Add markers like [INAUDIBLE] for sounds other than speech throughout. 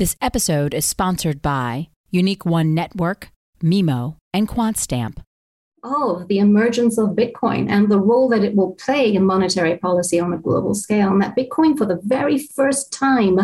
This episode is sponsored by Unique One Network, Mimo, and QuantStamp. Oh, the emergence of Bitcoin and the role that it will play in monetary policy on a global scale. And that Bitcoin, for the very first time,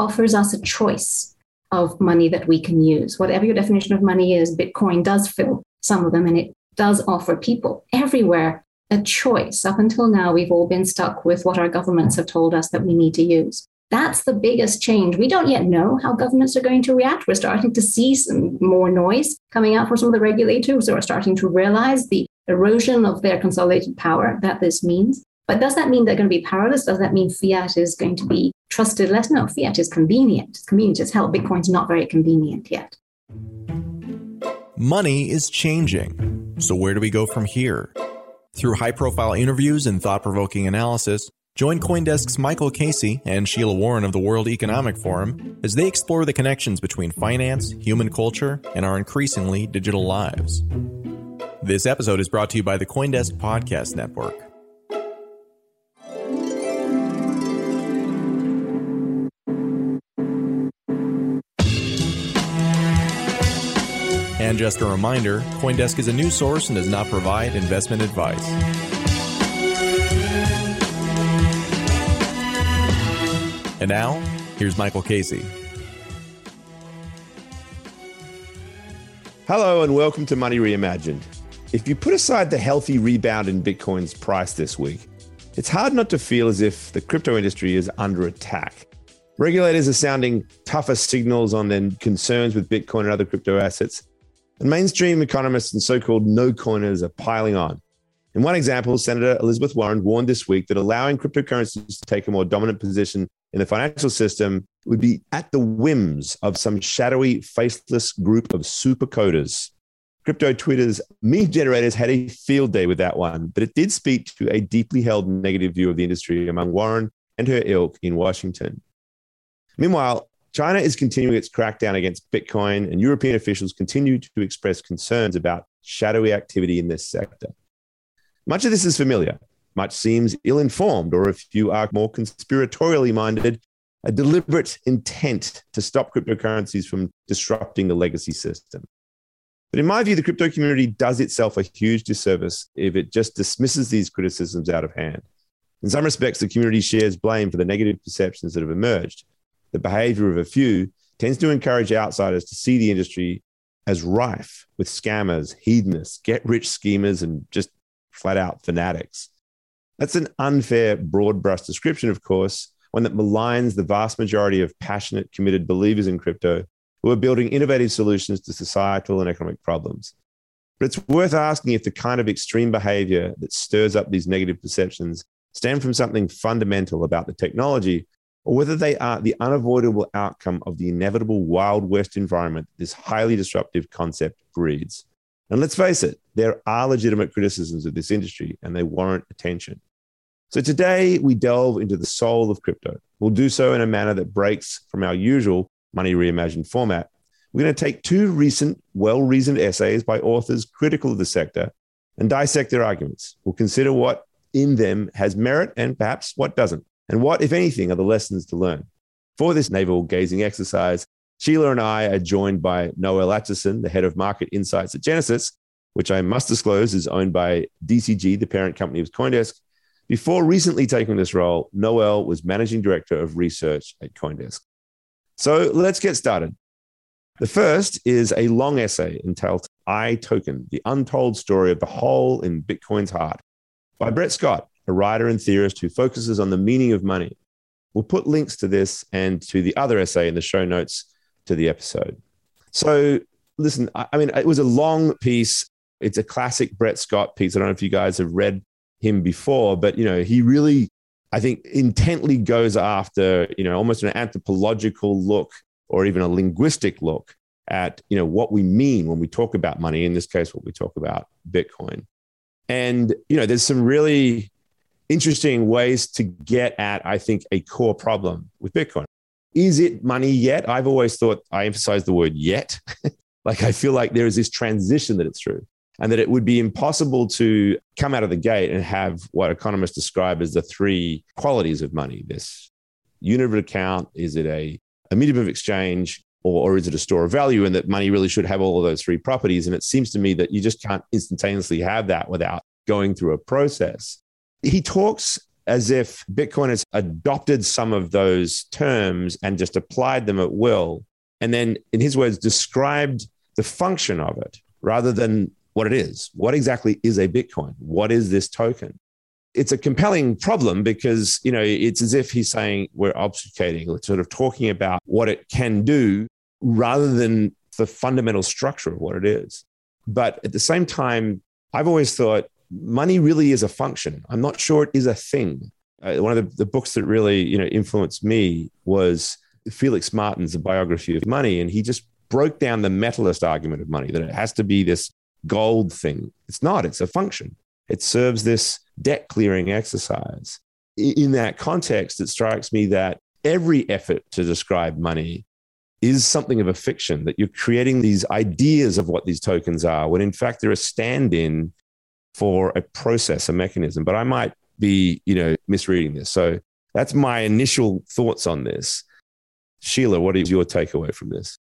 offers us a choice of money that we can use. Whatever your definition of money is, Bitcoin does fill some of them and it does offer people everywhere a choice. Up until now, we've all been stuck with what our governments have told us that we need to use. That's the biggest change. We don't yet know how governments are going to react. We're starting to see some more noise coming out from some of the regulators who are starting to realize the erosion of their consolidated power that this means. But does that mean they're going to be powerless? Does that mean fiat is going to be trusted less? No, fiat is convenient. It's convenient as hell. Bitcoin's not very convenient yet. Money is changing. So where do we go from here? Through high profile interviews and thought provoking analysis, join Coindesk's Michael Casey and Sheila Warren of the World Economic Forum as they explore the connections between finance, human culture, and our increasingly digital lives. This episode is brought to you by the Coindesk Podcast Network. And just a reminder Coindesk is a news source and does not provide investment advice. And now, here's Michael Casey. Hello, and welcome to Money Reimagined. If you put aside the healthy rebound in Bitcoin's price this week, it's hard not to feel as if the crypto industry is under attack. Regulators are sounding tougher signals on their concerns with Bitcoin and other crypto assets, and mainstream economists and so called no coiners are piling on. In one example, Senator Elizabeth Warren warned this week that allowing cryptocurrencies to take a more dominant position in the financial system would be at the whims of some shadowy, faceless group of super coders. Crypto Twitter's meme generators had a field day with that one, but it did speak to a deeply held negative view of the industry among Warren and her ilk in Washington. Meanwhile, China is continuing its crackdown against Bitcoin, and European officials continue to express concerns about shadowy activity in this sector. Much of this is familiar. Much seems ill informed, or if you are more conspiratorially minded, a deliberate intent to stop cryptocurrencies from disrupting the legacy system. But in my view, the crypto community does itself a huge disservice if it just dismisses these criticisms out of hand. In some respects, the community shares blame for the negative perceptions that have emerged the behavior of a few tends to encourage outsiders to see the industry as rife with scammers, hedonists, get rich schemers, and just flat out fanatics. That's an unfair, broad brush description, of course, one that maligns the vast majority of passionate, committed believers in crypto who are building innovative solutions to societal and economic problems. But it's worth asking if the kind of extreme behavior that stirs up these negative perceptions stem from something fundamental about the technology or whether they are the unavoidable outcome of the inevitable Wild West environment this highly disruptive concept breeds. And let's face it, there are legitimate criticisms of this industry and they warrant attention. So today we delve into the soul of crypto. We'll do so in a manner that breaks from our usual Money Reimagined format. We're going to take two recent, well reasoned essays by authors critical of the sector and dissect their arguments. We'll consider what in them has merit and perhaps what doesn't. And what, if anything, are the lessons to learn? For this navel gazing exercise, Sheila and I are joined by Noelle Acheson, the head of market insights at Genesis, which I must disclose is owned by DCG, the parent company of Coindesk. Before recently taking this role, Noelle was managing director of research at Coindesk. So let's get started. The first is a long essay entitled I Token, the untold story of the hole in Bitcoin's heart by Brett Scott, a writer and theorist who focuses on the meaning of money. We'll put links to this and to the other essay in the show notes to the episode. So, listen, I mean, it was a long piece. It's a classic Brett Scott piece. I don't know if you guys have read him before, but you know, he really, I think, intently goes after, you know, almost an anthropological look or even a linguistic look at, you know, what we mean when we talk about money. In this case, what we talk about Bitcoin. And, you know, there's some really interesting ways to get at, I think, a core problem with Bitcoin. Is it money yet? I've always thought I emphasize the word yet. [LAUGHS] like I feel like there is this transition that it's through and that it would be impossible to come out of the gate and have what economists describe as the three qualities of money this unit of account is it a a medium of exchange or, or is it a store of value and that money really should have all of those three properties? And it seems to me that you just can't instantaneously have that without going through a process. He talks as if bitcoin has adopted some of those terms and just applied them at will and then in his words described the function of it rather than what it is. What exactly is a bitcoin? What is this token? It's a compelling problem because you know it's as if he's saying we're obfuscating we're sort of talking about what it can do rather than the fundamental structure of what it is. But at the same time i've always thought money really is a function. I'm not sure it is a thing. Uh, one of the, the books that really you know influenced me was felix martin's the biography of money and he just broke down the metalist argument of money that it has to be this gold thing it's not it's a function it serves this debt clearing exercise. In that context, it strikes me that every effort to describe money is something of a fiction, that you're creating these ideas of what these tokens are, when in fact they're a stand in for a process, a mechanism. But I might be, you know, misreading this. So that's my initial thoughts on this. Sheila, what is your takeaway from this?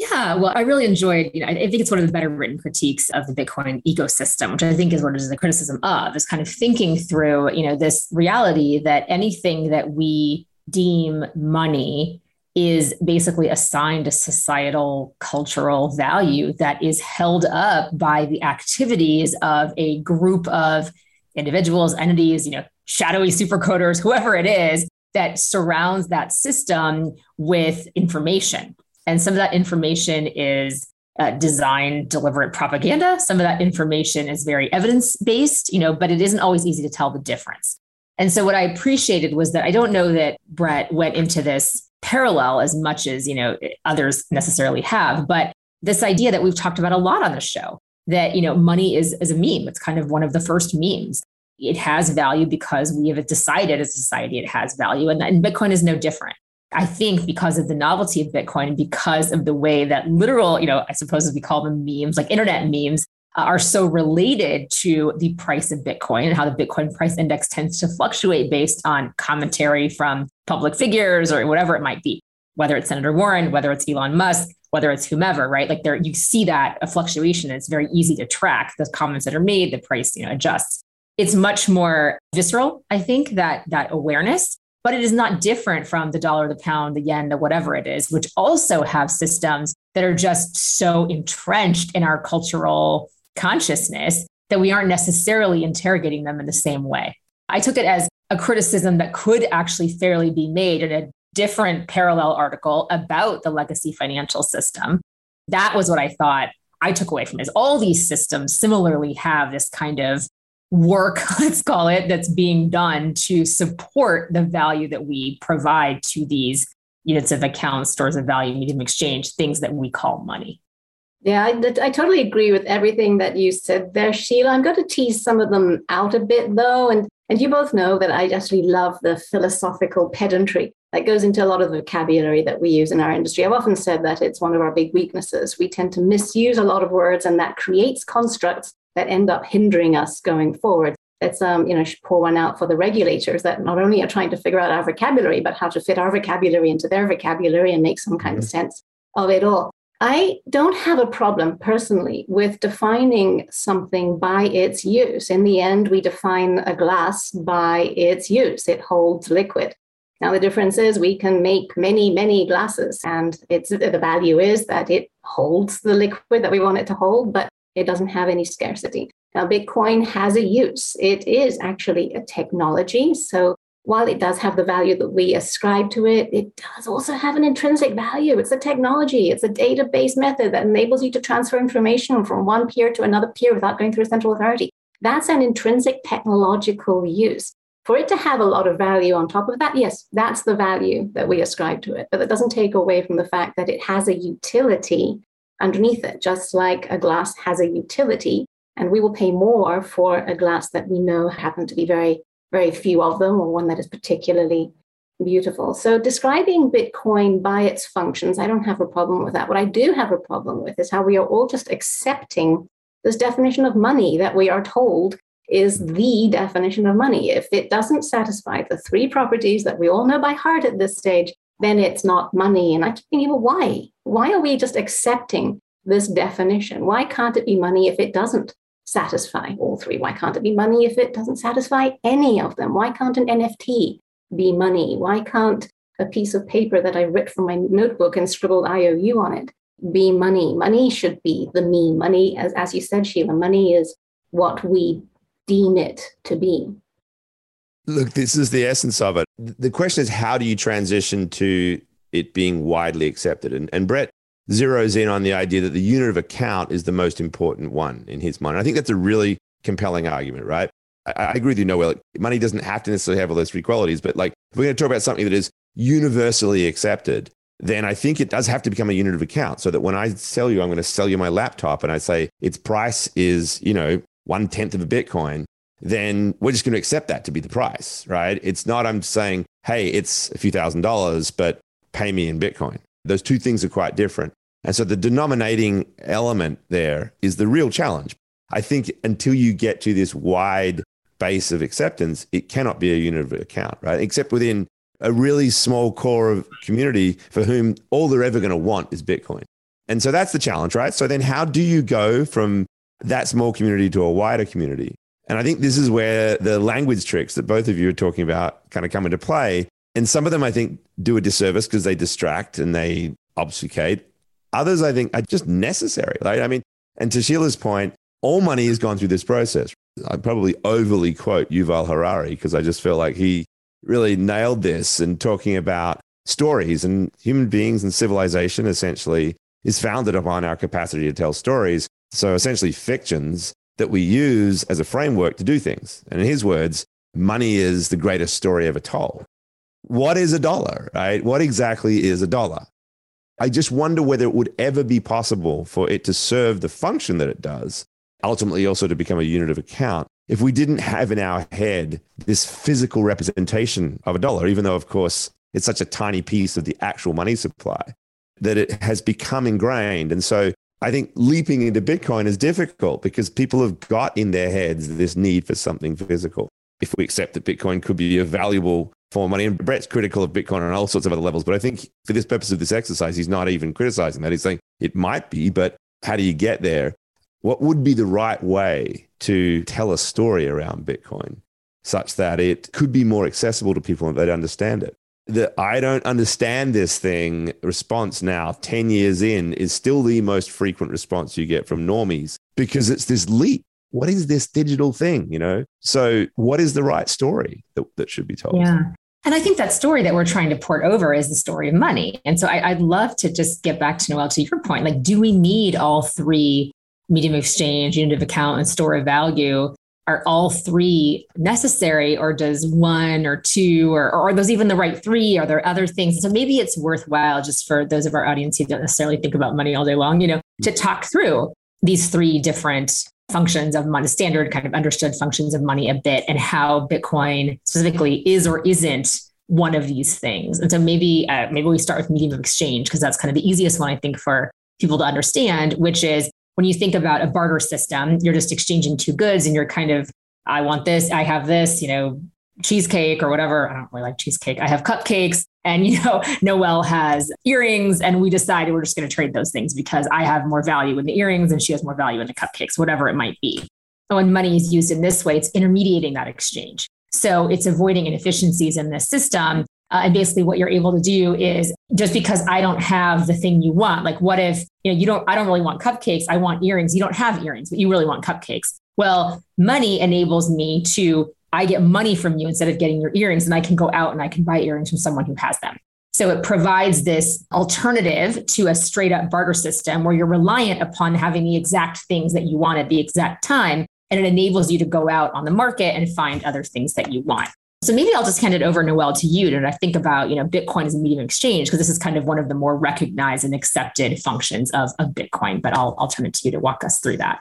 Yeah, well, I really enjoyed, you know, I think it's one of the better written critiques of the Bitcoin ecosystem, which I think is what it is a criticism of, is kind of thinking through, you know, this reality that anything that we deem money is basically assigned a societal cultural value that is held up by the activities of a group of individuals, entities, you know, shadowy supercoders, whoever it is that surrounds that system with information and some of that information is uh, design deliberate propaganda. Some of that information is very evidence based, you know, but it isn't always easy to tell the difference. And so what I appreciated was that I don't know that Brett went into this parallel as much as, you know, others necessarily have, but this idea that we've talked about a lot on the show that, you know, money is, is a meme. It's kind of one of the first memes. It has value because we have decided as a society it has value. And, and Bitcoin is no different. I think because of the novelty of Bitcoin and because of the way that literal, you know, I suppose as we call them memes, like internet memes, uh, are so related to the price of Bitcoin and how the Bitcoin price index tends to fluctuate based on commentary from public figures or whatever it might be, whether it's Senator Warren, whether it's Elon Musk, whether it's whomever, right? Like there, you see that a fluctuation. It's very easy to track the comments that are made, the price, you know, adjusts. It's much more visceral, I think, that that awareness but it is not different from the dollar, the pound, the yen, the whatever it is, which also have systems that are just so entrenched in our cultural consciousness that we aren't necessarily interrogating them in the same way. I took it as a criticism that could actually fairly be made in a different parallel article about the legacy financial system. That was what I thought I took away from it. All these systems similarly have this kind of work, [LAUGHS] let's call it, that's being done to support the value that we provide to these units of account, stores of value, medium exchange, things that we call money. Yeah, I, I, totally agree with everything that you said there, Sheila. I'm going to tease some of them out a bit, though. And, and you both know that I actually love the philosophical pedantry that goes into a lot of the vocabulary that we use in our industry. I've often said that it's one of our big weaknesses. We tend to misuse a lot of words, and that creates constructs that end up hindering us going forward. It's um, you know, should pour one out for the regulators that not only are trying to figure out our vocabulary, but how to fit our vocabulary into their vocabulary and make some kind mm-hmm. of sense of it all. I don't have a problem personally with defining something by its use. In the end, we define a glass by its use. It holds liquid. Now, the difference is we can make many, many glasses, and it's the value is that it holds the liquid that we want it to hold, but it doesn't have any scarcity. Now, Bitcoin has a use. It is actually a technology. So while it does have the value that we ascribe to it, it does also have an intrinsic value. It's a technology, it's a database method that enables you to transfer information from one peer to another peer without going through a central authority. That's an intrinsic technological use. For it to have a lot of value on top of that, yes, that's the value that we ascribe to it. But that doesn't take away from the fact that it has a utility underneath it, just like a glass has a utility. And we will pay more for a glass that we know happen to be very, very few of them, or one that is particularly beautiful. So, describing Bitcoin by its functions, I don't have a problem with that. What I do have a problem with is how we are all just accepting this definition of money that we are told is the definition of money. If it doesn't satisfy the three properties that we all know by heart at this stage, then it's not money. And I'm thinking, well, why? Why are we just accepting this definition? Why can't it be money if it doesn't satisfy all three? Why can't it be money if it doesn't satisfy any of them? Why can't an NFT be money? Why can't a piece of paper that I ripped from my notebook and scribbled IOU on it be money? Money should be the me. Money, as, as you said, Sheila, money is what we deem it to be. Look, this is the essence of it. The question is, how do you transition to it being widely accepted? And, and Brett zeroes in on the idea that the unit of account is the most important one in his mind. I think that's a really compelling argument, right? I, I agree with you, Noelle. Money doesn't have to necessarily have all those three qualities, but like if we're going to talk about something that is universally accepted, then I think it does have to become a unit of account so that when I sell you, I'm going to sell you my laptop and I say its price is, you know, one tenth of a Bitcoin then we're just going to accept that to be the price, right? It's not, I'm saying, hey, it's a few thousand dollars, but pay me in Bitcoin. Those two things are quite different. And so the denominating element there is the real challenge. I think until you get to this wide base of acceptance, it cannot be a unit of account, right? Except within a really small core of community for whom all they're ever going to want is Bitcoin. And so that's the challenge, right? So then how do you go from that small community to a wider community? And I think this is where the language tricks that both of you are talking about kind of come into play. And some of them, I think, do a disservice because they distract and they obfuscate. Others, I think, are just necessary. Right? I mean, and to Sheila's point, all money has gone through this process. I probably overly quote Yuval Harari because I just feel like he really nailed this and talking about stories and human beings and civilization essentially is founded upon our capacity to tell stories. So essentially, fictions that we use as a framework to do things. And in his words, money is the greatest story ever told. What is a dollar, right? What exactly is a dollar? I just wonder whether it would ever be possible for it to serve the function that it does, ultimately also to become a unit of account, if we didn't have in our head this physical representation of a dollar, even though, of course, it's such a tiny piece of the actual money supply that it has become ingrained. And so I think leaping into Bitcoin is difficult because people have got in their heads this need for something physical. If we accept that Bitcoin could be a valuable form of money, and Brett's critical of Bitcoin on all sorts of other levels, but I think for this purpose of this exercise, he's not even criticizing that. He's saying it might be, but how do you get there? What would be the right way to tell a story around Bitcoin such that it could be more accessible to people and they'd understand it? the I don't understand this thing response now, 10 years in, is still the most frequent response you get from normies because it's this leap. What is this digital thing? You know? So, what is the right story that, that should be told? Yeah. And I think that story that we're trying to port over is the story of money. And so I, would love to just get back to Noelle to your point. Like, do we need all three medium exchange, unit of account, and store of value are all three necessary or does one or two or, or are those even the right three are there other things so maybe it's worthwhile just for those of our audience who don't necessarily think about money all day long you know to talk through these three different functions of money standard kind of understood functions of money a bit and how bitcoin specifically is or isn't one of these things and so maybe uh, maybe we start with medium of exchange because that's kind of the easiest one i think for people to understand which is when you think about a barter system, you're just exchanging two goods and you're kind of, I want this, I have this, you know, cheesecake or whatever. I don't really like cheesecake. I have cupcakes. And, you know, [LAUGHS] Noelle has earrings. And we decided we're just going to trade those things because I have more value in the earrings and she has more value in the cupcakes, whatever it might be. When money is used in this way, it's intermediating that exchange. So it's avoiding inefficiencies in this system uh, and basically, what you're able to do is just because I don't have the thing you want, like what if you know you don't? I don't really want cupcakes. I want earrings. You don't have earrings, but you really want cupcakes. Well, money enables me to. I get money from you instead of getting your earrings, and I can go out and I can buy earrings from someone who has them. So it provides this alternative to a straight up barter system where you're reliant upon having the exact things that you want at the exact time. And it enables you to go out on the market and find other things that you want. So maybe I'll just hand it over, Noelle, to you to think about, you know, Bitcoin as a medium of exchange, because this is kind of one of the more recognized and accepted functions of, of Bitcoin. But I'll, I'll turn it to you to walk us through that.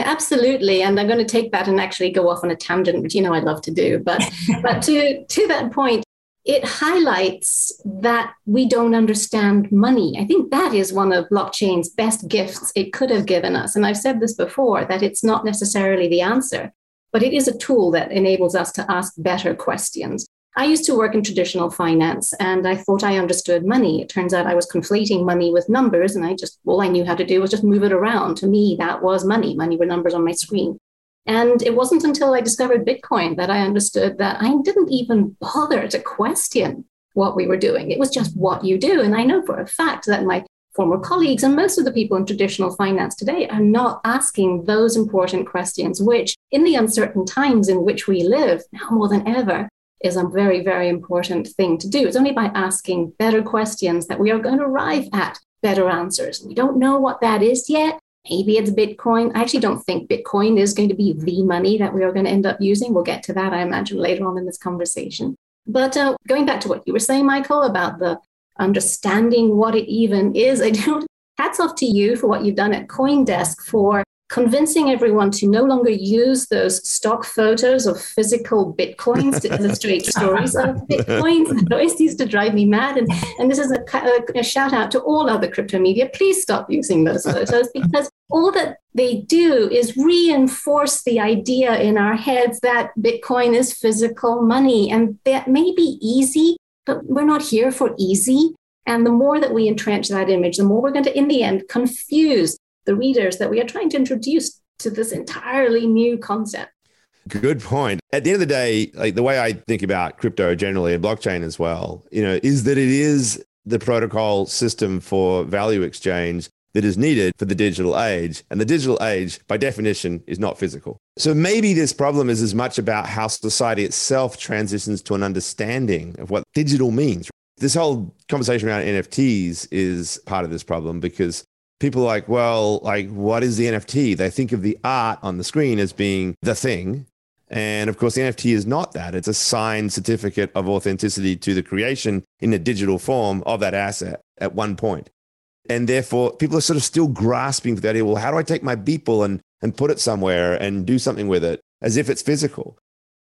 Absolutely, and I'm going to take that and actually go off on a tangent, which you know I love to do. But [LAUGHS] but to to that point, it highlights that we don't understand money. I think that is one of blockchain's best gifts it could have given us. And I've said this before that it's not necessarily the answer, but it is a tool that enables us to ask better questions. I used to work in traditional finance and I thought I understood money. It turns out I was conflating money with numbers and I just, all I knew how to do was just move it around. To me, that was money. Money were numbers on my screen. And it wasn't until I discovered Bitcoin that I understood that I didn't even bother to question what we were doing. It was just what you do. And I know for a fact that my former colleagues and most of the people in traditional finance today are not asking those important questions, which in the uncertain times in which we live, now more than ever, is a very, very important thing to do. It's only by asking better questions that we are going to arrive at better answers. We don't know what that is yet. Maybe it's Bitcoin. I actually don't think Bitcoin is going to be the money that we are going to end up using. We'll get to that, I imagine, later on in this conversation. But uh, going back to what you were saying, Michael, about the understanding what it even is, I do [LAUGHS] hats off to you for what you've done at Coindesk for convincing everyone to no longer use those stock photos of physical bitcoins to illustrate [LAUGHS] stories of bitcoins. [LAUGHS] That always used to drive me mad. And, and this is a, a, a, shout out to all other crypto media. Please stop using those photos [LAUGHS] because all that they do is reinforce the idea in our heads that Bitcoin is physical money. And that may be easy, but we're not here for easy. And the more that we entrench that image, the more we're going to, in the end, confuse the readers that we are trying to introduce to this entirely new concept. Good point. At the end of the day, like the way I think about crypto generally and blockchain as well, you know, is that it is the protocol system for value exchange that is needed for the digital age. And the digital age, by definition, is not physical. So maybe this problem is as much about how society itself transitions to an understanding of what digital means. This whole conversation around NFTs is part of this problem because people are like, well, like, what is the NFT? They think of the art on the screen as being the thing. And of course, the NFT is not that. It's a signed certificate of authenticity to the creation in a digital form of that asset at one point. And therefore, people are sort of still grasping for the idea well, how do I take my Beeple and, and put it somewhere and do something with it as if it's physical?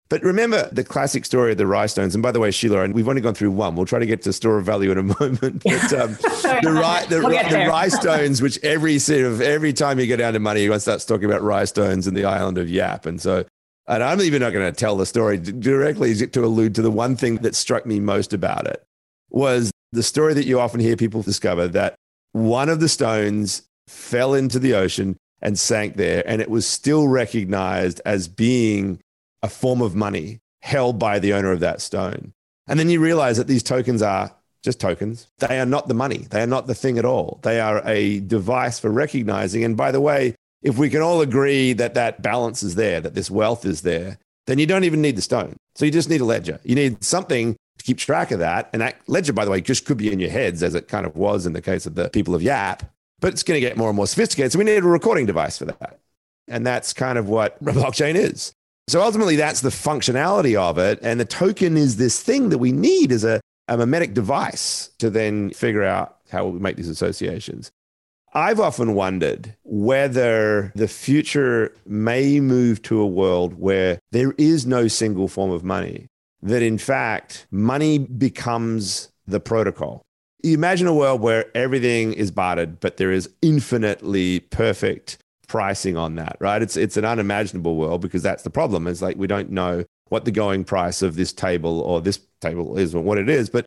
But remember the classic story of the Rai stones. And by the way, Sheila, and we've only gone through one. We'll try to get to store of value in a [LAUGHS] moment. But um, [LAUGHS] the, Rai, the, we'll the Rai stones, which every sort of every time you go down to money, you starts talking about Rai stones and the island of Yap. And so, and I'm even not going to tell the story directly to allude to the one thing that struck me most about it was the story that you often hear people discover that one of the stones fell into the ocean and sank there, and it was still recognized as being a form of money held by the owner of that stone. And then you realize that these tokens are just tokens. They are not the money. They are not the thing at all. They are a device for recognizing. And by the way, if we can all agree that that balance is there, that this wealth is there, then you don't even need the stone. So you just need a ledger. You need something to keep track of that. And that ledger, by the way, just could be in your heads, as it kind of was in the case of the people of Yap. But it's going to get more and more sophisticated. So we need a recording device for that. And that's kind of what [LAUGHS] blockchain is. So ultimately, that's the functionality of it. And the token is this thing that we need as a, a memetic device to then figure out how we make these associations. I've often wondered whether the future may move to a world where there is no single form of money, that in fact, money becomes the protocol. You imagine a world where everything is bartered, but there is infinitely perfect pricing on that, right? It's it's an unimaginable world because that's the problem. It's like we don't know what the going price of this table or this table is or what it is. But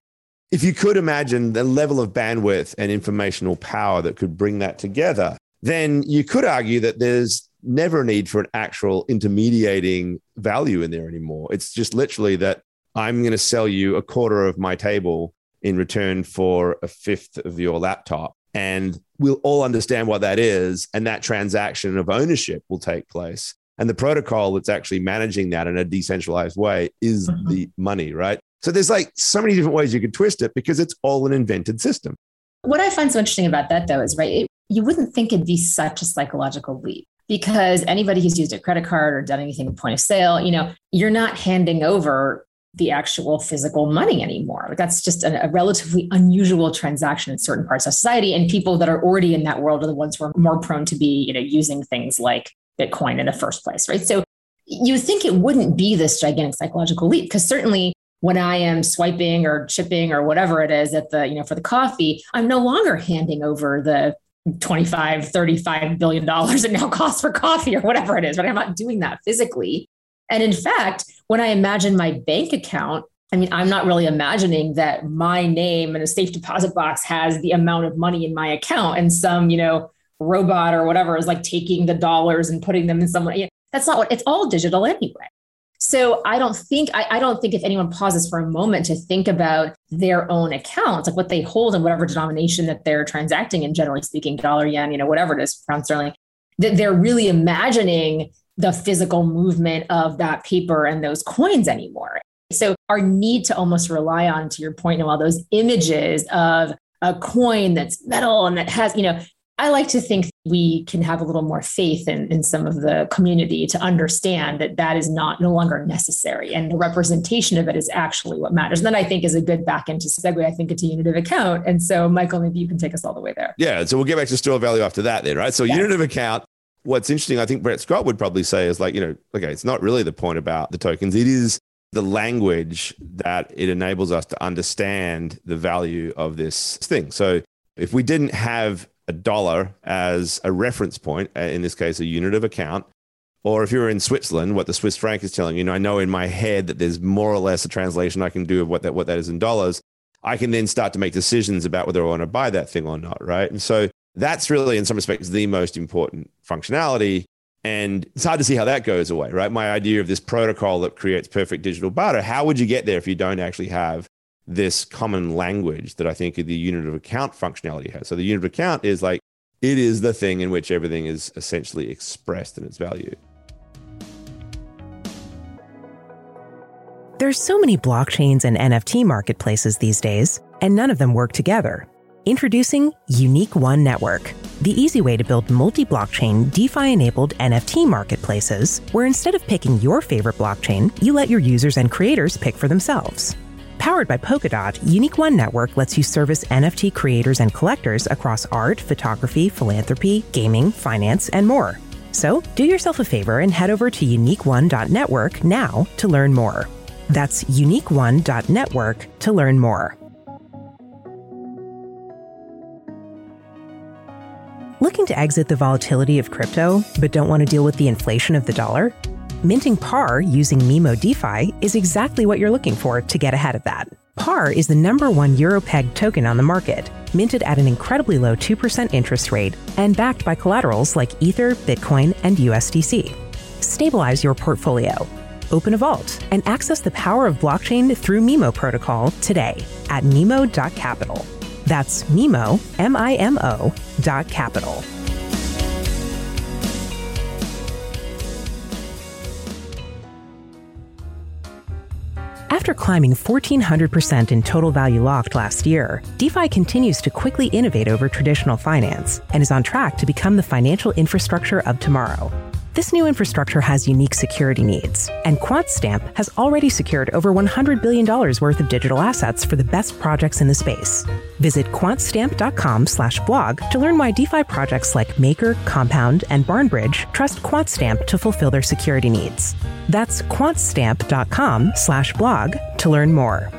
if you could imagine the level of bandwidth and informational power that could bring that together, then you could argue that there's never a need for an actual intermediating value in there anymore. It's just literally that I'm going to sell you a quarter of my table in return for a fifth of your laptop and we'll all understand what that is and that transaction of ownership will take place. And the protocol that's actually managing that in a decentralized way is mm-hmm. the money right? So there's like so many different ways you could twist it because it's all an invented system. What i find so interesting about that though is right it, you wouldn't think it'd be such a psychological leap because anybody who's used a credit card or done anything at point of sale you know you're not handing over the actual physical money anymore. Like that's just a, a, relatively unusual transaction in certain parts of society. And people that are already in that world are the ones who are more prone to be, you know, using things like Bitcoin in the first place, right? So you think it wouldn't be this gigantic psychological leap because certainly when I am swiping or chipping or whatever it is at the, you know, for the coffee, I'm no longer handing over the 25, 35 billion dollars it now costs for coffee or whatever it is, right? I'm not doing that physically. And in fact, when I imagine my bank account I mean, I'm not really imagining that my name in a safe deposit box has the amount of money in my account and some, you know, robot or whatever is like taking the dollars and putting them in someone. You know, that's not what it's all digital anyway. So I don't think I, I, don't think if anyone pauses for a moment to think about their own accounts, like what they hold in whatever denomination that they're transacting in, generally speaking, dollar, yen, you know, whatever it is, pound sterling, that they're really imagining the physical movement of that paper and those coins anymore. So our need to almost rely on, to your point, Noelle, those images of a coin that's metal and that has, you know, I like to think we can have a little more faith in, in some of the community to understand that that is not no longer necessary and the representation of it is actually what matters. And then I think is a good back end to segue, I think, into unit of account. And so, Michael, maybe you can take us all the way there. Yeah. So we'll get back to store value after that, then, right? So, yes. unit of account. What's interesting, I think Brett Scott would probably say is like, you know, okay, it's not really the point about the tokens. It is the language that it enables us to understand the value of this thing. So if we didn't have a dollar as a reference point, uh, in this case, a unit of account. Or if you're in Switzerland, what the Swiss franc is telling you, know, I know in my head that there's more or less a translation I can do of what that, what that is in dollars. I can then start to make decisions about whether I want to buy that thing or not, right? And so that's really, in some respects, the most important functionality. And it's hard to see how that goes away, right? My idea of this protocol that creates perfect digital barter, how would you get there if you don't actually have this common language that I think the unit of account functionality has. So the unit of account is like, it is the thing in which everything is essentially expressed in its value. There's so many blockchains and NFT marketplaces these days, and none of them work together. Introducing Unique One Network, the easy way to build multi blockchain, DeFi enabled NFT marketplaces, where instead of picking your favorite blockchain, you let your users and creators pick for themselves. Powered by Polkadot, Unique One Network lets you service NFT creators and collectors across art, photography, philanthropy, gaming, finance, and more. So, do yourself a favor and head over to uniqueone.network now to learn more. That's uniqueone.network to learn more. Looking to exit the volatility of crypto, but don't want to deal with the inflation of the dollar? Minting PAR using Mimo DeFi is exactly what you're looking for to get ahead of that. PAR is the number one Europeg token on the market, minted at an incredibly low 2% interest rate and backed by collaterals like Ether, Bitcoin, and USDC. Stabilize your portfolio. Open a vault and access the power of blockchain through Mimo protocol today at mimo.capital. That's Mimo, M I M O, dot capital. After climbing 1,400% in total value locked last year, DeFi continues to quickly innovate over traditional finance and is on track to become the financial infrastructure of tomorrow. This new infrastructure has unique security needs, and QuantStamp has already secured over $100 billion worth of digital assets for the best projects in the space. Visit quantstamp.com slash blog to learn why DeFi projects like Maker, Compound, and Barnbridge trust QuantStamp to fulfill their security needs. That's quantstamp.com slash blog to learn more.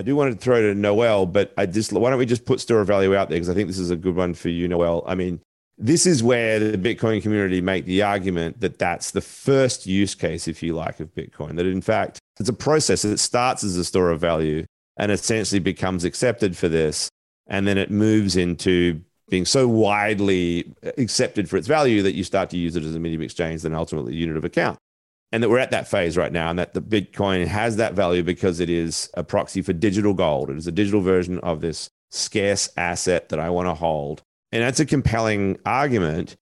I do want to throw it to Noelle, but I just why don't we just put store of value out there because I think this is a good one for you, Noelle. I mean, this is where the Bitcoin community make the argument that that's the first use case, if you like, of Bitcoin. That in fact it's a process that starts as a store of value and essentially becomes accepted for this, and then it moves into being so widely accepted for its value that you start to use it as a medium exchange, then ultimately unit of account and that we're at that phase right now and that the bitcoin has that value because it is a proxy for digital gold. It is a digital version of this scarce asset that i want to hold. And that's a compelling argument.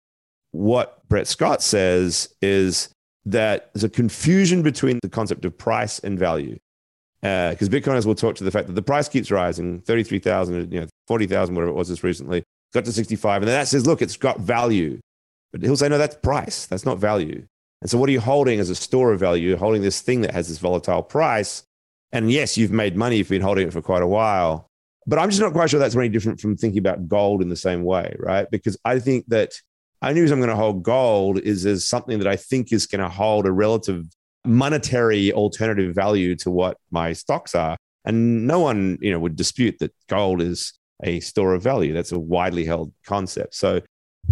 What brett scott says is that there's a confusion between the concept of price and value because uh, bitcoiners will talk to the fact that the price keeps rising 33000 you know 40000 whatever it was just recently got to 65 and then that says look it's got value. But he'll say no that's price. That's not value and so, what are you holding as a store of value? You're holding this thing that has this volatile price. And yes, you've made money, if you've been holding it for quite a while. But I'm just not quite sure that's any different from thinking about gold in the same way, right? Because I think that only reason I'm going to hold gold is as something that I think is going to hold a relative monetary alternative value to what my stocks are. And no one, you know, would dispute that gold is a store of value. That's a widely held concept. So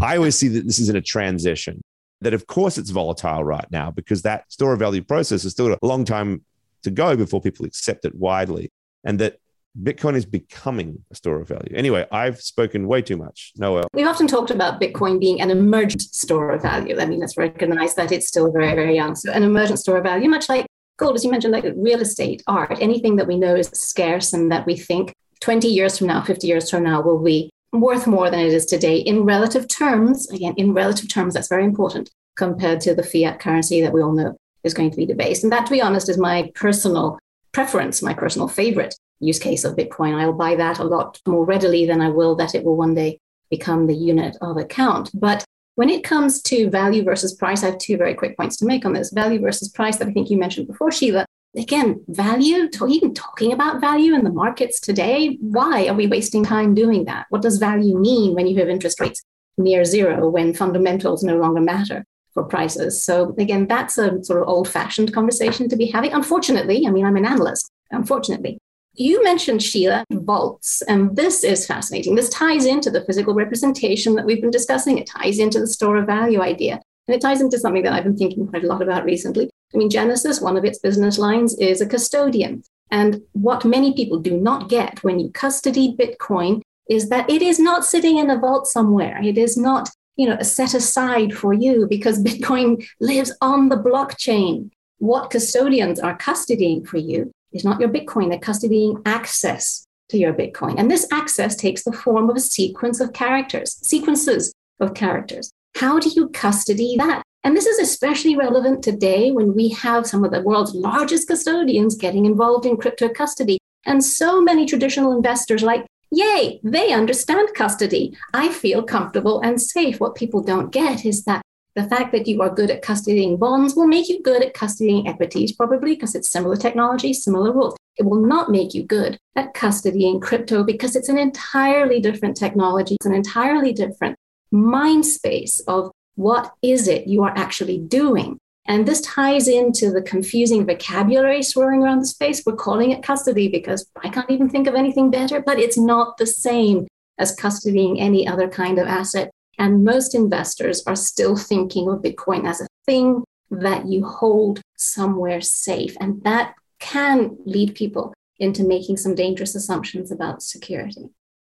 I always see that this is in a transition. That of course it's volatile right now because that store of value process is still a long time to go before people accept it widely. And that Bitcoin is becoming a store of value. Anyway, I've spoken way too much. Noelle. We've often talked about Bitcoin being an emergent store of value. I mean, let's recognize that it's still very, very young. So, an emergent store of value, much like gold, as you mentioned, like real estate, art, anything that we know is scarce and that we think 20 years from now, 50 years from now will be worth more than it is today in relative terms. Again, in relative terms, that's very important compared to the fiat currency that we all know is going to be debased. And that, to be honest, is my personal preference, my personal favorite use case of Bitcoin. I'll buy that a lot more readily than I will that it will one day become the unit of account. But when it comes to value versus price, I have two very quick points to make on this. Value versus price that I think you mentioned before, Sheila. Again, value, even talking about value in the markets today, why are we wasting time doing that? What does value mean when you have interest rates near zero, when fundamentals no longer matter? for prices. So again, that's a sort of old-fashioned conversation to be having. Unfortunately, I mean, I'm an analyst. Unfortunately, you mentioned Sheila vaults, and this is fascinating. This ties into the physical representation that we've been discussing. It ties into the store of value idea, and it ties into something that I've been thinking quite a lot about recently. I mean, Genesis, one of its business lines is a custodian. And what many people do not get when you custody Bitcoin is that it is not sitting in a vault somewhere. It is not you know, set aside for you because [LAUGHS] Bitcoin lives on the blockchain. What custodians are custodying for you is not your Bitcoin, they're custodying access to your Bitcoin. And this access takes the form of a sequence of characters, sequences of characters. How do you custody that? And this is especially relevant today when we have some of the world's largest custodians getting involved in crypto custody. And so many traditional investors like Yay, they understand custody. I feel comfortable and safe. What people don't get is that the fact that you are good at custodying bonds will make you good at custodying equities, probably because it's similar technology, similar rules. It will not make you good at custodying crypto because it's an entirely different technology. It's an entirely different mind space of what is it you are actually doing. And this ties into the confusing vocabulary swirling around the space. We're calling it custody because I can't even think of anything better, but it's not the same as custodying any other kind of asset. And most investors are still thinking of Bitcoin as a thing that you hold somewhere safe. And that can lead people into making some dangerous assumptions about security.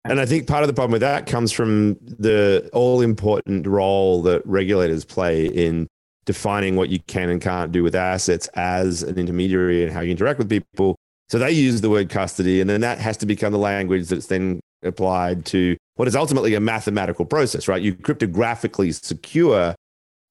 And I think part of the problem with that comes from the all important role that regulators play in defining what you can and can't do with assets as an intermediary and how you interact with people. So they use the word custody, and then that has to become the language that's then applied to what is ultimately a mathematical process, right? You cryptographically secure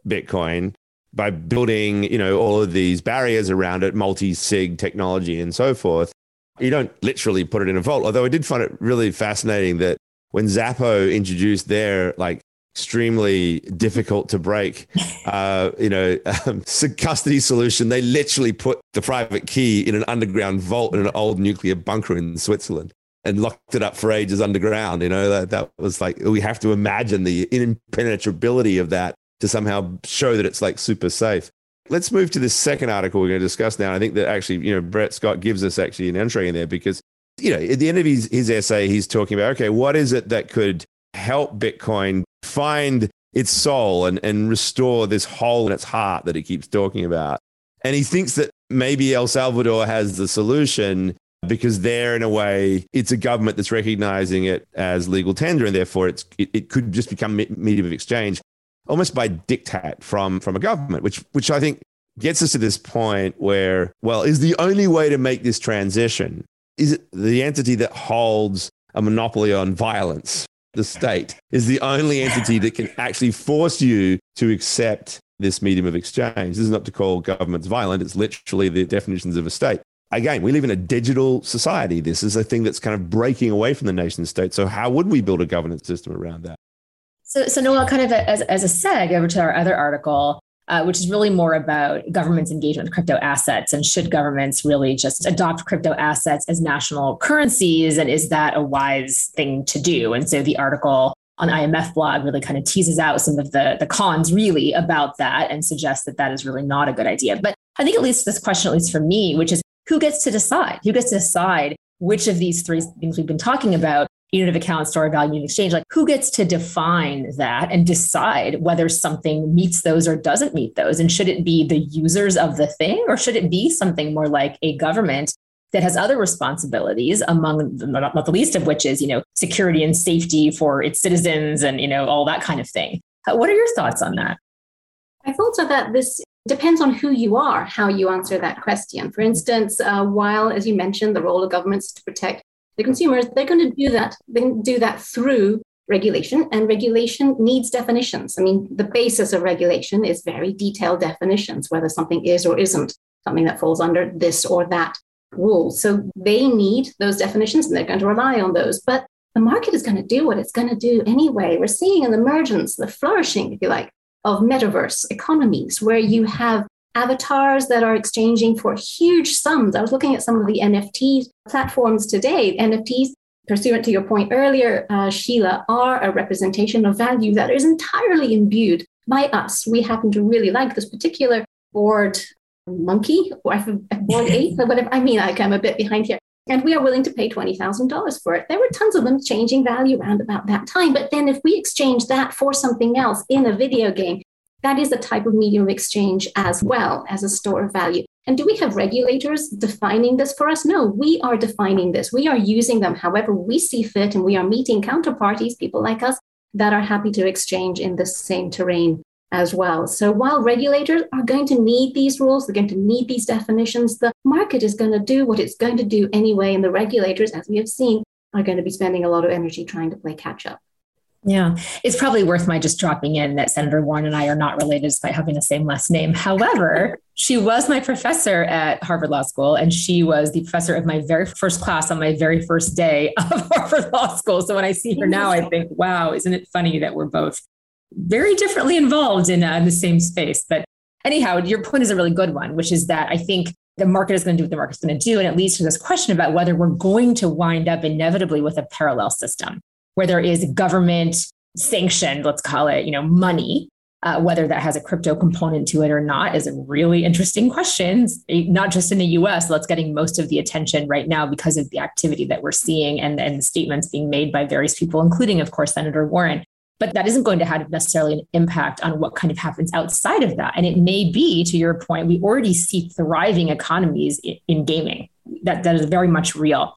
Bitcoin by building, you know, all of these barriers around it, multi-sig technology and so forth. You don't literally put it in a vault. Although I did find it really fascinating that when Xapo introduced their like extremely difficult to break, [LAUGHS] uh, you know, um, [LAUGHS] custody solution. They literally put the private key in an underground vault in an old nuclear bunker in Switzerland and locked it up for ages underground. You know, that, that was like, we have to imagine the impenetrability of that to somehow show that it's like super safe. Let's move to the second article we're going to discuss now. I think that actually, you know, Brett Scott gives us actually an entry in there because, you know, at the end of his, his essay, he's talking about, okay, what is it that could help Bitcoin find its soul and, and restore this hole in its heart that he keeps talking about. And he thinks that maybe El Salvador has the solution because there, in a way, it's a government that's recognizing it as legal tender, and therefore it's, it, it could just become medium of exchange almost by dictate from, from a government, which, which I think gets us to this point where, well, is the only way to make this transition is it the entity that holds a monopoly on violence the state is the only entity that can actually force you to accept this medium of exchange. This is not to call governments violent, it's literally the definitions of a state. Again, we live in a digital society. This is a thing that's kind of breaking away from the nation state. So, how would we build a governance system around that? So, so Noelle, kind of as, as a seg over to our other article, uh, which is really more about government's engagement with crypto assets and should governments really just adopt crypto assets as national currencies and is that a wise thing to do and so the article on IMF blog really kind of teases out some of the, the cons really about that and suggests that that is really not a good idea. But I think at least this question, at least for me, which is who gets to decide? Who gets to decide which of these three things we've been talking about unit of account, store of value, unit exchange. Like who gets to define that and decide whether something meets those or doesn't meet those? And should it be the users of the thing or should it be something more like a government that has other responsibilities among not, not the least of which is, you know, security and safety for its citizens and, you know, all that kind of thing. What are your thoughts on that? I thought so that this depends on who you are, how you answer that question. For instance, uh, while, as you mentioned, the role of governments to protect the consumers, they're going to do that. They can do that through regulation, and regulation needs definitions. I mean, the basis of regulation is very detailed definitions, whether something is or isn't something that falls under this or that rule. So they need those definitions, and they're going to rely on those. But the market is going to do what it's going to do anyway. We're seeing an emergence, the flourishing, if you like, of metaverse economies where you have avatars that are exchanging for huge sums. I was looking at some of the NFT platforms today. NFTs, pursuant to your point earlier, uh, Sheila, are a representation of value that is entirely imbued by us. We happen to really like this particular bored monkey or board [LAUGHS] ape or whatever. I mean, like I'm a bit behind here. And we are willing to pay $20,000 for it. There were tons of them changing value around about that time. But then if we exchange that for something else in a video game, that is a type of medium of exchange as well as a store of value. And do we have regulators defining this for us? No, we are defining this. We are using them however we see fit, and we are meeting counterparties, people like us, that are happy to exchange in the same terrain as well. So while regulators are going to need these rules, they're going to need these definitions, the market is going to do what it's going to do anyway. And the regulators, as we have seen, are going to be spending a lot of energy trying to play catch up. Yeah, it's probably worth my just dropping in that Senator Warren and I are not related despite having the same last name. However, [LAUGHS] she was my professor at Harvard Law School, and she was the professor of my very first class on my very first day [LAUGHS] of Harvard Law School. So when I see her now, I think, wow, isn't it funny that we're both very differently involved in, uh, in the same space? But anyhow, your point is a really good one, which is that I think the market is going to do what the market's going to do. And it leads to this question about whether we're going to wind up inevitably with a parallel system where there is government sanctioned, let's call it, you know, money. Uh, whether that has a crypto component to it or not is a really interesting question. Not just in the U.S., that's getting most of the attention right now because of the activity that we're seeing and, and statements being made by various people, including, of course, Senator Warren. But that isn't going to have necessarily an impact on what kind of happens outside of that. And it may be, to your point, we already see thriving economies in, in gaming. That that is very much real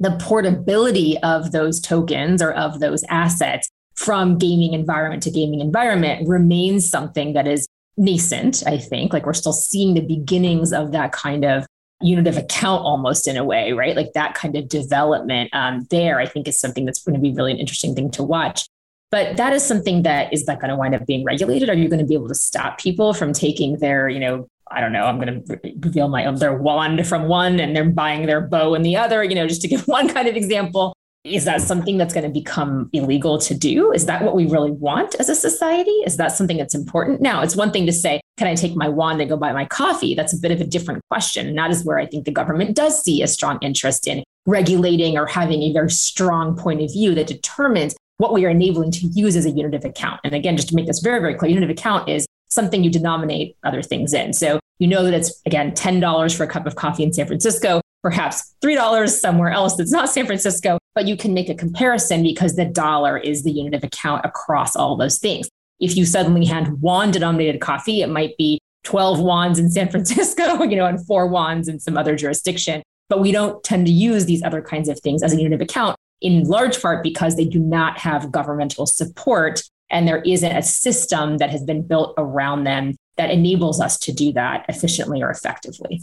the portability of those tokens or of those assets from gaming environment to gaming environment remains something that is nascent, I think. Like we're still seeing the beginnings of that kind of unit of account almost in a way, right? Like that kind of development um, there, I think is something that's going to be really an interesting thing to watch. But that is something that is that going to wind up being regulated? Are you going to be able to stop people from taking their, you know, I don't know, I'm going to reveal my own, their wand from one and they're buying their bow in the other, you know, just to give [LAUGHS] one kind of example. Is that something that's going to become illegal to do? Is that what we really want as a society? Is that something that's important? Now, it's one thing to say, can I take my wand and go buy my coffee? That's a bit of a different question. And that is where I think the government does see a strong interest in regulating or having a very strong point of view that determines what we are enabling to use as a unit of account. And again, just to make this very, very clear, unit of account is something you denominate other things in. So you know that it's, again, $10 for a cup of coffee in San Francisco, perhaps $3 somewhere else that's not San Francisco, but you can make a comparison because the dollar is the unit of account across all those things. If you suddenly had one denominated coffee, it might be 12 wands in San [LAUGHS] Francisco, you know, and four wands in some other jurisdiction. But we don't tend to use these other kinds of things as a unit of account in large part because they do not have governmental support and there isn't a system that has been built around them that enables us to do that efficiently or effectively.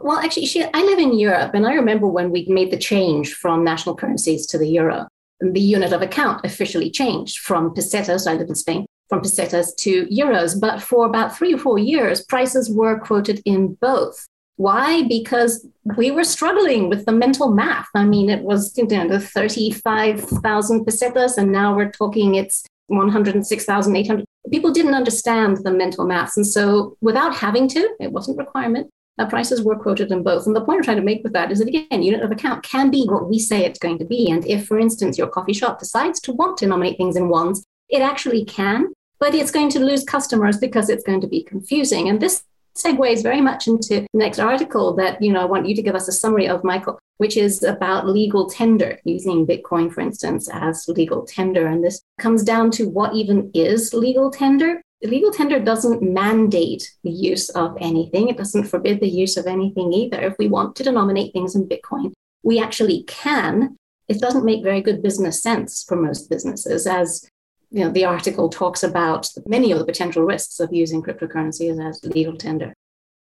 Well, actually, I live in Europe, and I remember when we made the change from national currencies to the euro. The unit of account officially changed from pesetas, I live in Spain, from pesetas to euros. But for about three or four years, prices were quoted in both. Why? Because we were struggling with the mental math. I mean, it was you know, the 35,000 pesetas, and now we're talking it's 106,800. People didn't understand the mental maths. And so without having to, it wasn't requirement, prices were quoted in both. And the point I'm trying to make with that is that, again, unit of account can be what we say it's going to be. And if, for instance, your coffee shop decides to want to nominate things in ones, it actually can, but it's going to lose customers because it's going to be confusing. And this segues very much into the next article that, you know, I want you to give us a summary of, Michael, which is about legal tender, using Bitcoin, for instance, as legal tender. And this comes down to what even is legal tender. Legal tender doesn't mandate the use of anything, it doesn't forbid the use of anything either. If we want to denominate things in Bitcoin, we actually can. It doesn't make very good business sense for most businesses, as you know, the article talks about many of the potential risks of using cryptocurrencies as legal tender.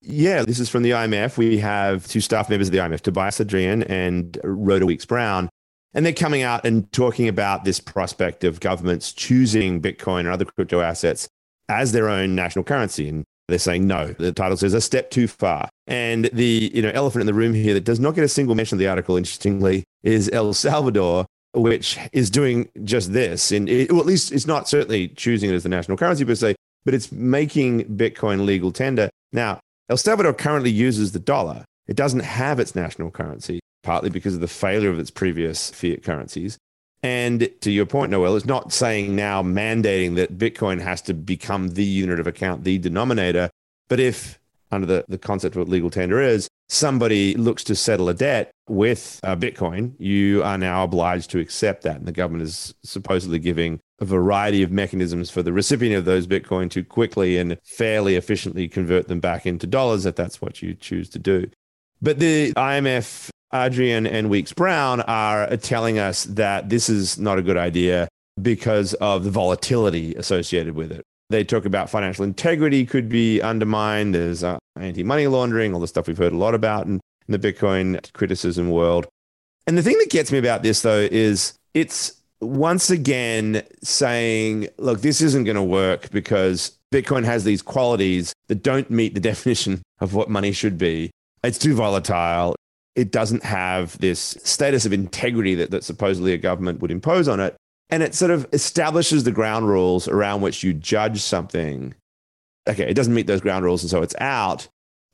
Yeah, this is from the IMF. We have two staff members of the IMF, Tobias Adrian and Rhoda Weeks Brown. And they're coming out and talking about this prospect of governments choosing Bitcoin or other crypto assets as their own national currency. And they're saying no. The title says a step too far. And the you know elephant in the room here that does not get a single mention of the article, interestingly, is El Salvador, which is doing just this. And it, well, at least it's not certainly choosing it as the national currency per se, but it's making Bitcoin legal tender. Now, El Salvador currently uses the dollar. It doesn't have its national currency, partly because of the failure of its previous fiat currencies. And to your point, Noelle, it's not saying now mandating that Bitcoin has to become the unit of account, the denominator. But if, under the, the concept of what legal tender is, somebody looks to settle a debt with uh, Bitcoin, you are now obliged to accept that. And the government is supposedly giving a variety of mechanisms for the recipient of those Bitcoin to quickly and fairly efficiently convert them back into dollars if that's what you choose to do. But the IMF, Adrian and Weeks Brown are telling us that this is not a good idea because of the volatility associated with it. They talk about financial integrity could be undermined. There's uh, anti money laundering, all the stuff we've heard a lot about in, in the Bitcoin criticism world. And the thing that gets me about this, though, is it's once again saying, look, this isn't going to work because Bitcoin has these qualities that don't meet the [LAUGHS] definition of what money should be. It's too volatile. It doesn't have this status of integrity that, that supposedly a government would impose on it. And it sort of establishes the ground rules around which you judge something. Okay, it doesn't meet those ground rules, and so it's out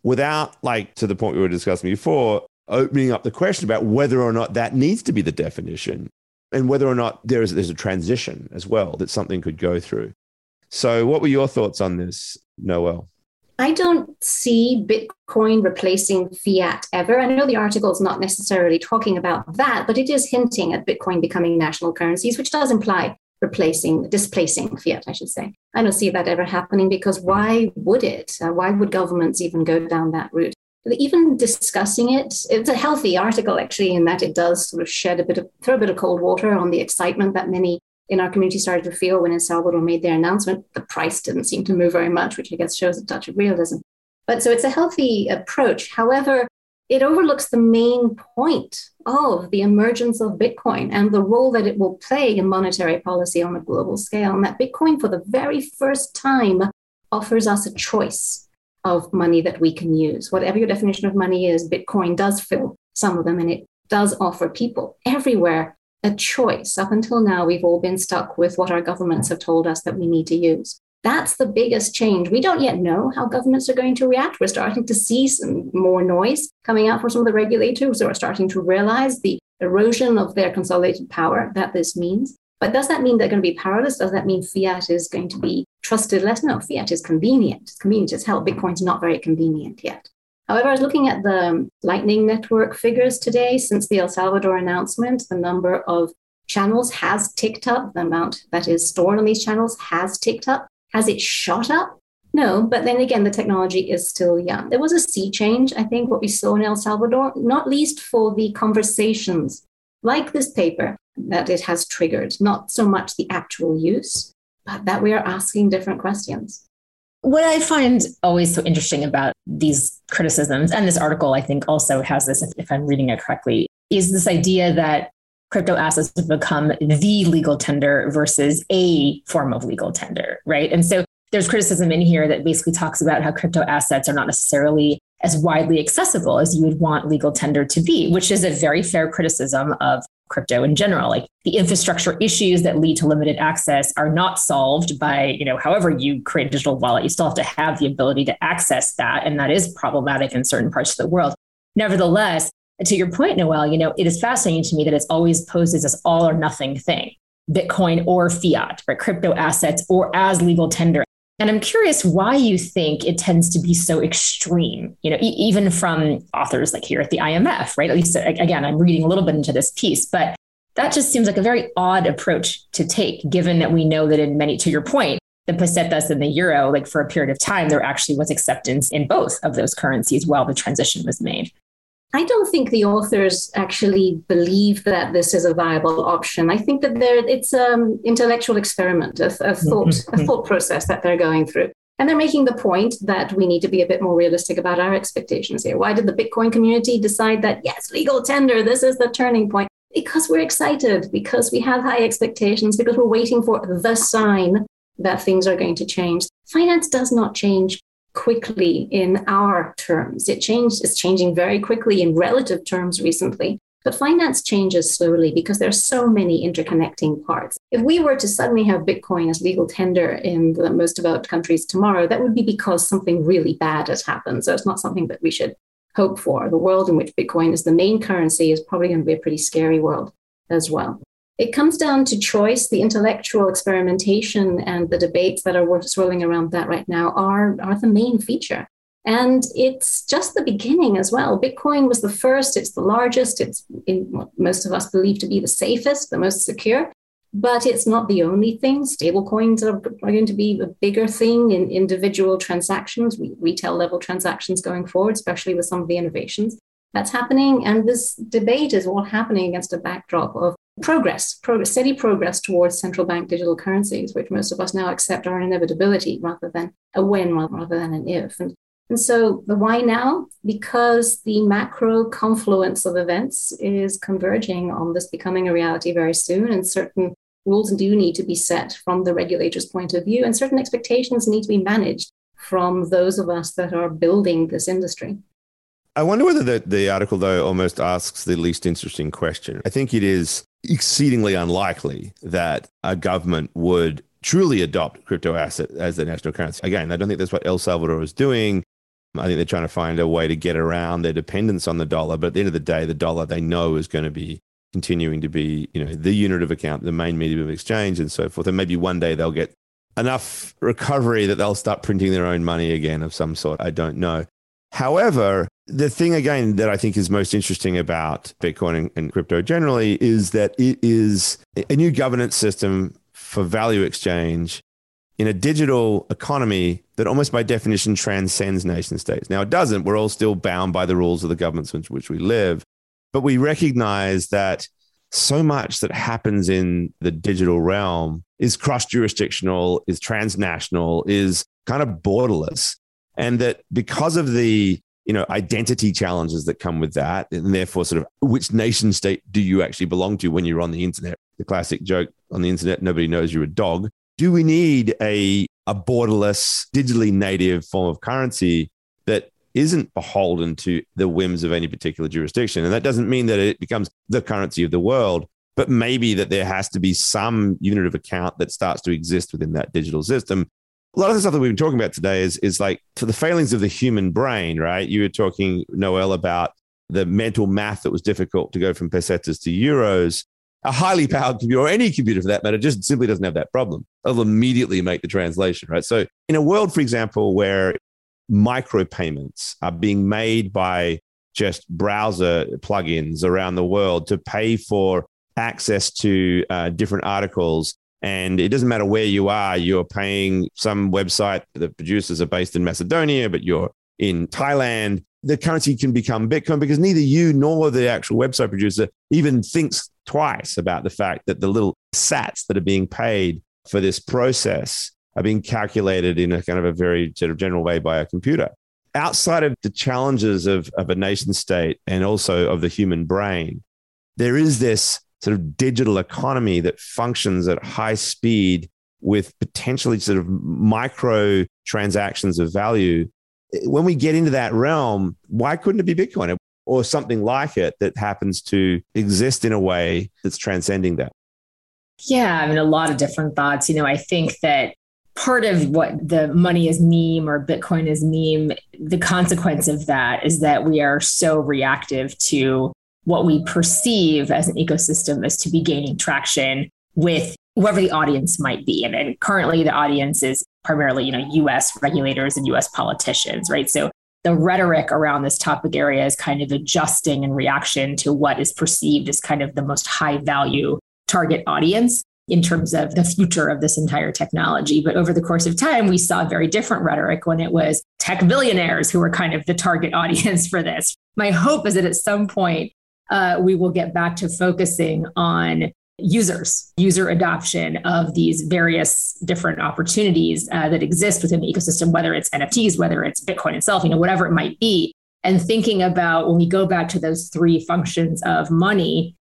without, like, to the point we were discussing before, opening up the question about whether or not that needs to be the definition and whether or not there is there's a transition as well that something could go through. So, what were your thoughts on this, Noelle? I don't see Bitcoin replacing fiat ever. I know the article is not necessarily talking about that, but it is hinting at Bitcoin becoming national currencies, which does imply replacing, displacing fiat, I should say. I don't see that ever happening because why would it? Uh, why would governments even go down that route? even discussing it, it's a healthy article actually, in that it does sort of shed a bit of, throw a bit of cold water on the excitement that many in our community started to feel when El Salvador made their announcement. The price didn't seem to move very much, which I guess shows a touch of realism. But so it's a healthy approach. However, it overlooks the main point of the emergence of Bitcoin and the role that it will play in monetary policy on a global scale. And that Bitcoin, for the very first time, offers us a choice of money that we can use. Whatever your definition of money is, Bitcoin does fill some of them and it does offer people everywhere a choice. Up until now, we've all been stuck with what our governments have told us that we need to use. That's the biggest change. We don't yet know how governments are going to react. We're starting to see some more noise coming out from some of the regulators who are starting to realize the erosion of their consolidated power that this means. But does that mean they're going to be powerless? Does that mean fiat is going to be trusted less? No, fiat is convenient. It's convenient as hell. Bitcoin's not very convenient yet. However, I was looking at the Lightning Network figures today since the El Salvador announcement. The number of channels has ticked up. The amount that is stored on these channels has ticked up. Has it shot up? No, but then again, the technology is still young. There was a sea change, I think, what we saw in El Salvador, not least for the conversations like this paper that it has triggered, not so much the actual use, but that we are asking different questions. What I find always so interesting about these criticisms, and this article, I think, also has this, if I'm reading it correctly, is this idea that crypto assets have become the legal tender versus a form of legal tender, right? And so there's criticism in here that basically talks about how crypto assets are not necessarily as widely accessible as you would want legal tender to be, which is a very fair criticism of crypto in general. Like the infrastructure issues that lead to limited access are not solved by, you know, however you create a digital wallet. You still have to have the ability to access that. And that is problematic in certain parts of the world. Nevertheless, to your point, Noelle you know, it is fascinating to me that it's always posed as this all or nothing thing. Bitcoin or fiat, right? Crypto assets or as legal tender And I'm curious why you think it tends to be so extreme, you know, e- even from authors like here at the IMF, right? At least, again, I'm reading a little bit into this piece, but that just seems like a very odd approach to take, given that we know that in many, to your point, the pesetas and the euro, like for a period of time, there actually was acceptance in both of those currencies while the transition was made. I don't think the authors actually believe that this is a viable option. I think that it's an intellectual experiment, a, a thought, a mm-hmm. thought process that they're going through. And they're making the point that we need to be a bit more realistic about our expectations here. Why did the Bitcoin community decide that, yes, legal tender, this is the turning point? Because we're excited, because we have high expectations, because we're waiting for the sign that things are going to change. Finance does not change quickly in our terms. It changed, it's changing very quickly in relative terms recently. But finance changes slowly because there are so many interconnecting parts. If we were to suddenly have Bitcoin as legal tender in the most developed countries tomorrow, that would be because something really bad has happened. So it's not something that we should hope for. The world in which Bitcoin is the main currency is probably going to be a pretty scary world as well. It comes down to choice. The intellectual experimentation and the debates that are swirling around that right now are, are the main feature. And it's just the beginning as well. Bitcoin was the first, it's the largest, it's in what most of us believe to be the safest, the most secure, but it's not the only thing. Stablecoins are, are going to be a bigger thing in individual transactions, retail level transactions going forward, especially with some of the innovations that's happening. And this debate is all happening against a backdrop of progress, progress, steady progress towards central bank digital currencies, which most of us now accept are an inevitability rather than a when rather than an if. And, and so the why now? Because the macro confluence of events is converging on this becoming a reality very soon, and certain rules do need to be set from the regulator's point of view, and certain expectations need to be managed from those of us that are building this industry. I wonder whether the, the article, though, almost asks the least interesting question. I think it is exceedingly unlikely that a government would truly adopt crypto asset as the national currency. Again, I don't think that's what El Salvador is doing. I think they're trying to find a way to get around their dependence on the dollar. But at the end of the day, the dollar they know is going to be continuing to be, you know, the unit of account, the main medium of exchange, and so forth. And maybe one day they'll get enough recovery that they'll start printing their own money again of some sort. I don't know. However, the thing again that I think is most interesting about Bitcoin and, and, crypto generally is that it is a new governance system for value exchange in a digital economy that almost by definition transcends nation states. Now, it doesn't. We're all still bound by the rules of the governments in which we live. But we recognize that so much that happens in the digital realm is cross jurisdictional, is transnational, is kind of borderless and that because of the you know identity challenges that come with that and therefore sort of which nation state do you actually belong to when you're on the internet? The classic joke on the internet nobody knows you're a dog. Do we need a a borderless digitally native form of currency that isn't beholden to the whims of any particular jurisdiction? And that doesn't mean that it becomes the currency of the world but maybe that there has to be some unit of account that starts to exist within that digital system a lot of the stuff that we've been talking about today is is like for the failings of the human brain, right? You were talking, Noelle, about the mental math that was difficult to go from pesetas to euros. A highly powered computer, or any computer for that matter, just simply doesn't have that problem. It'll immediately make the translation, right? So, in a world, for example, where micropayments are being made by just browser plugins around the world to pay for access to uh, different articles and it doesn't matter where you are, you're paying some website, the producers are based in Macedonia, but you're in Thailand. The currency can become Bitcoin because neither you nor the actual website producer even thinks twice about the fact that the little sats that are being paid for this process are being calculated in a kind of a very sort of general way by a computer. Outside of the challenges of, of a nation state and also of the human brain, there is this sort of digital economy that functions at high speed with potentially sort of micro transactions of value. When we get into that realm, why couldn't it be Bitcoin or something like it that happens to exist in a way that's transcending that? Yeah, I mean, a lot of different thoughts. You know, I think that part of what the money is meme or Bitcoin is meme, the consequence of that is that we are so reactive to what we perceive as an ecosystem is to be gaining traction with whoever the audience might be. And, and currently, the audience is primarily, you know, US regulators and US politicians, right? So the rhetoric around this topic area is kind of adjusting in reaction to what is perceived as kind of the most high value target audience in terms of the future of this entire technology. But over the course of time, we saw very different rhetoric when it was tech billionaires who were kind of the target [LAUGHS] audience for this. My hope is that at some point, uh, we will get back to focusing on users, user adoption of these various different opportunities uh, that exist within the ecosystem, whether it's NFTs, whether it's Bitcoin itself, you know, whatever it might be. And thinking about when we go back to those three functions of money,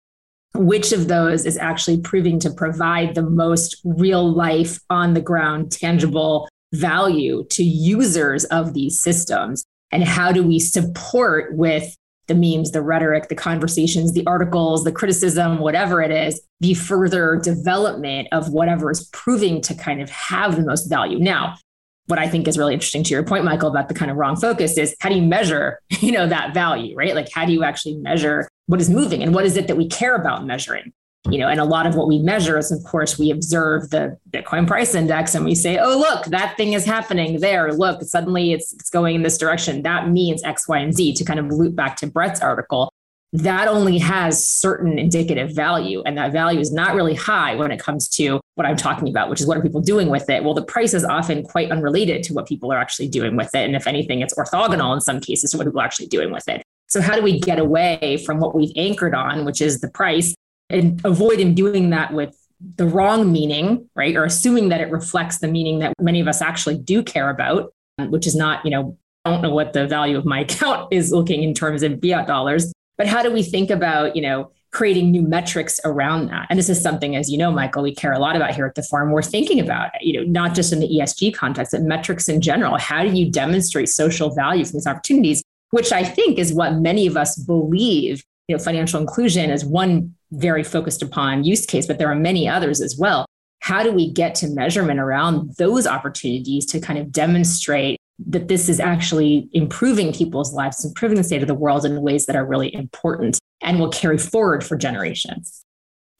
which of those is actually proving to provide the most real life, on the ground, tangible value to users of these systems? And how do we support with the memes, the rhetoric, the conversations, the articles, the criticism, whatever it is, the further development of whatever is proving to kind of have the most value. Now, what I think is really interesting to your point, Michael, about the kind of wrong focus is how do you measure, [LAUGHS] you know, that value, right? Like how do you actually measure what is moving and what is it that we care about measuring? You know, and a lot of what we measure is, of course, we observe the Bitcoin price index and we say, oh, look, that thing is happening there. Look, suddenly it's, it's going in this direction. That means X, Y, and Z to kind of loop back to Brett's article that only has certain indicative value. And that value is not really high when it comes to what I'm talking about, which is what are people doing with it? Well, the price is often quite unrelated to what people are actually doing with it. And if anything, it's orthogonal in some cases to what people are actually doing with it. So, how do we get away from what we've anchored on, which is the price, and avoid in doing that with the wrong meaning, right? Or assuming that it reflects the meaning that many of us actually do care about, um, which is not, you know, I don't know what the value of my [LAUGHS] account is looking in terms of fiat dollars but how do we think about, you know, creating new metrics around that? And this is something, as you know, Michael, we care a lot about here at the Forum. We're thinking about, you know, not just in the ESG context, but metrics in general. How do you demonstrate social value from these opportunities? Which I think is what many of us believe. You know, financial inclusion is one very focused upon use case, but there are many others as well. How do we get to measurement around those opportunities to kind of demonstrate that this is actually improving people's lives, improving the state of the world in ways that are really important and will carry forward for generations.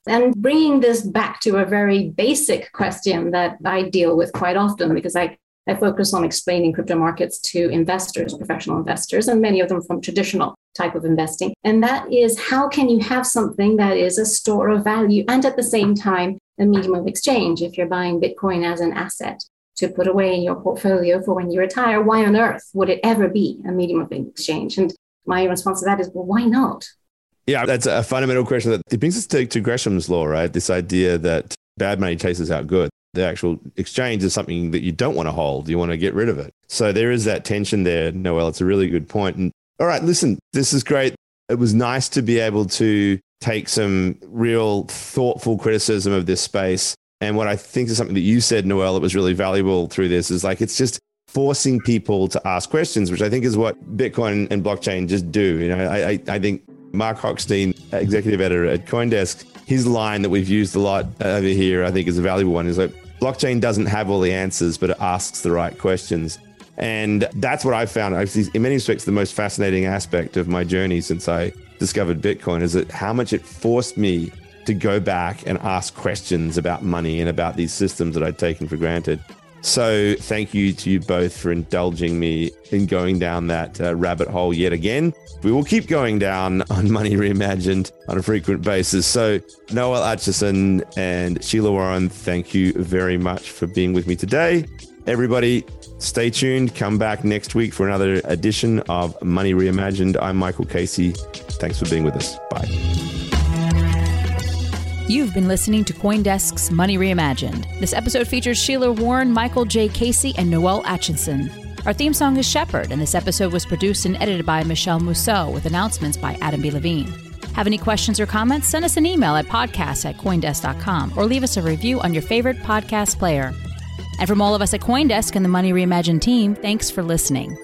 And bringing this back to a very basic question that I deal with quite often because I, I focus on explaining crypto markets to investors, professional investors, and many of them from traditional type of investing. And that is how can you have something that is a store of value and at the same time a medium of exchange if you're buying Bitcoin as an asset? to put away in your portfolio for when you retire, why on earth would it ever be a medium of exchange? And my response to that is, well, why not? Yeah, that's a fundamental question that it brings us to, to Gresham's law, right? This idea that bad money chases out good. The actual exchange is something that you don't want to hold. You want to get rid of it. So there is that tension there, Noelle. It's a really good point. And all right, listen, this is great. It was nice to be able to take some real thoughtful criticism of this space and what I think is something that you said, Noelle, that was really valuable through this is like it's just forcing people to ask questions, which I think is what Bitcoin and blockchain just do. You know, I, I, I think Marc Hochstein, executive editor at CoinDesk, his line that we've used a lot over here, I think is a valuable one. Is like blockchain doesn't have all the answers, but it asks the right questions. And that's what I found. In many respects, the most fascinating aspect of my journey since I discovered Bitcoin is that how much it forced me to go back and ask questions about money and about these systems that I'd taken for granted. So, thank you to you both for indulging me in going down that uh, rabbit hole yet again. We will keep going down [LAUGHS] on Money Reimagined on a frequent basis. So, Noelle Acheson and Sheila Warren, thank you very much for being with me today. Everybody, stay tuned. Come back next week for another edition of Money Reimagined. I'm Michael Casey. Thanks for being with us. Bye. You've been listening to Coindesk's Money Reimagined. This episode features Sheila Warren, Michael J. Casey, and Noelle Acheson. Our theme song is Shepherd, and this episode was produced and edited by Michelle Mousseau with announcements by Adam B. Levine. Have any questions or comments? Send us an email at podcast at Coindesk.com or leave us a review on your favorite podcast player. And from all of us at Coindesk and the Money Reimagined team, thanks for listening.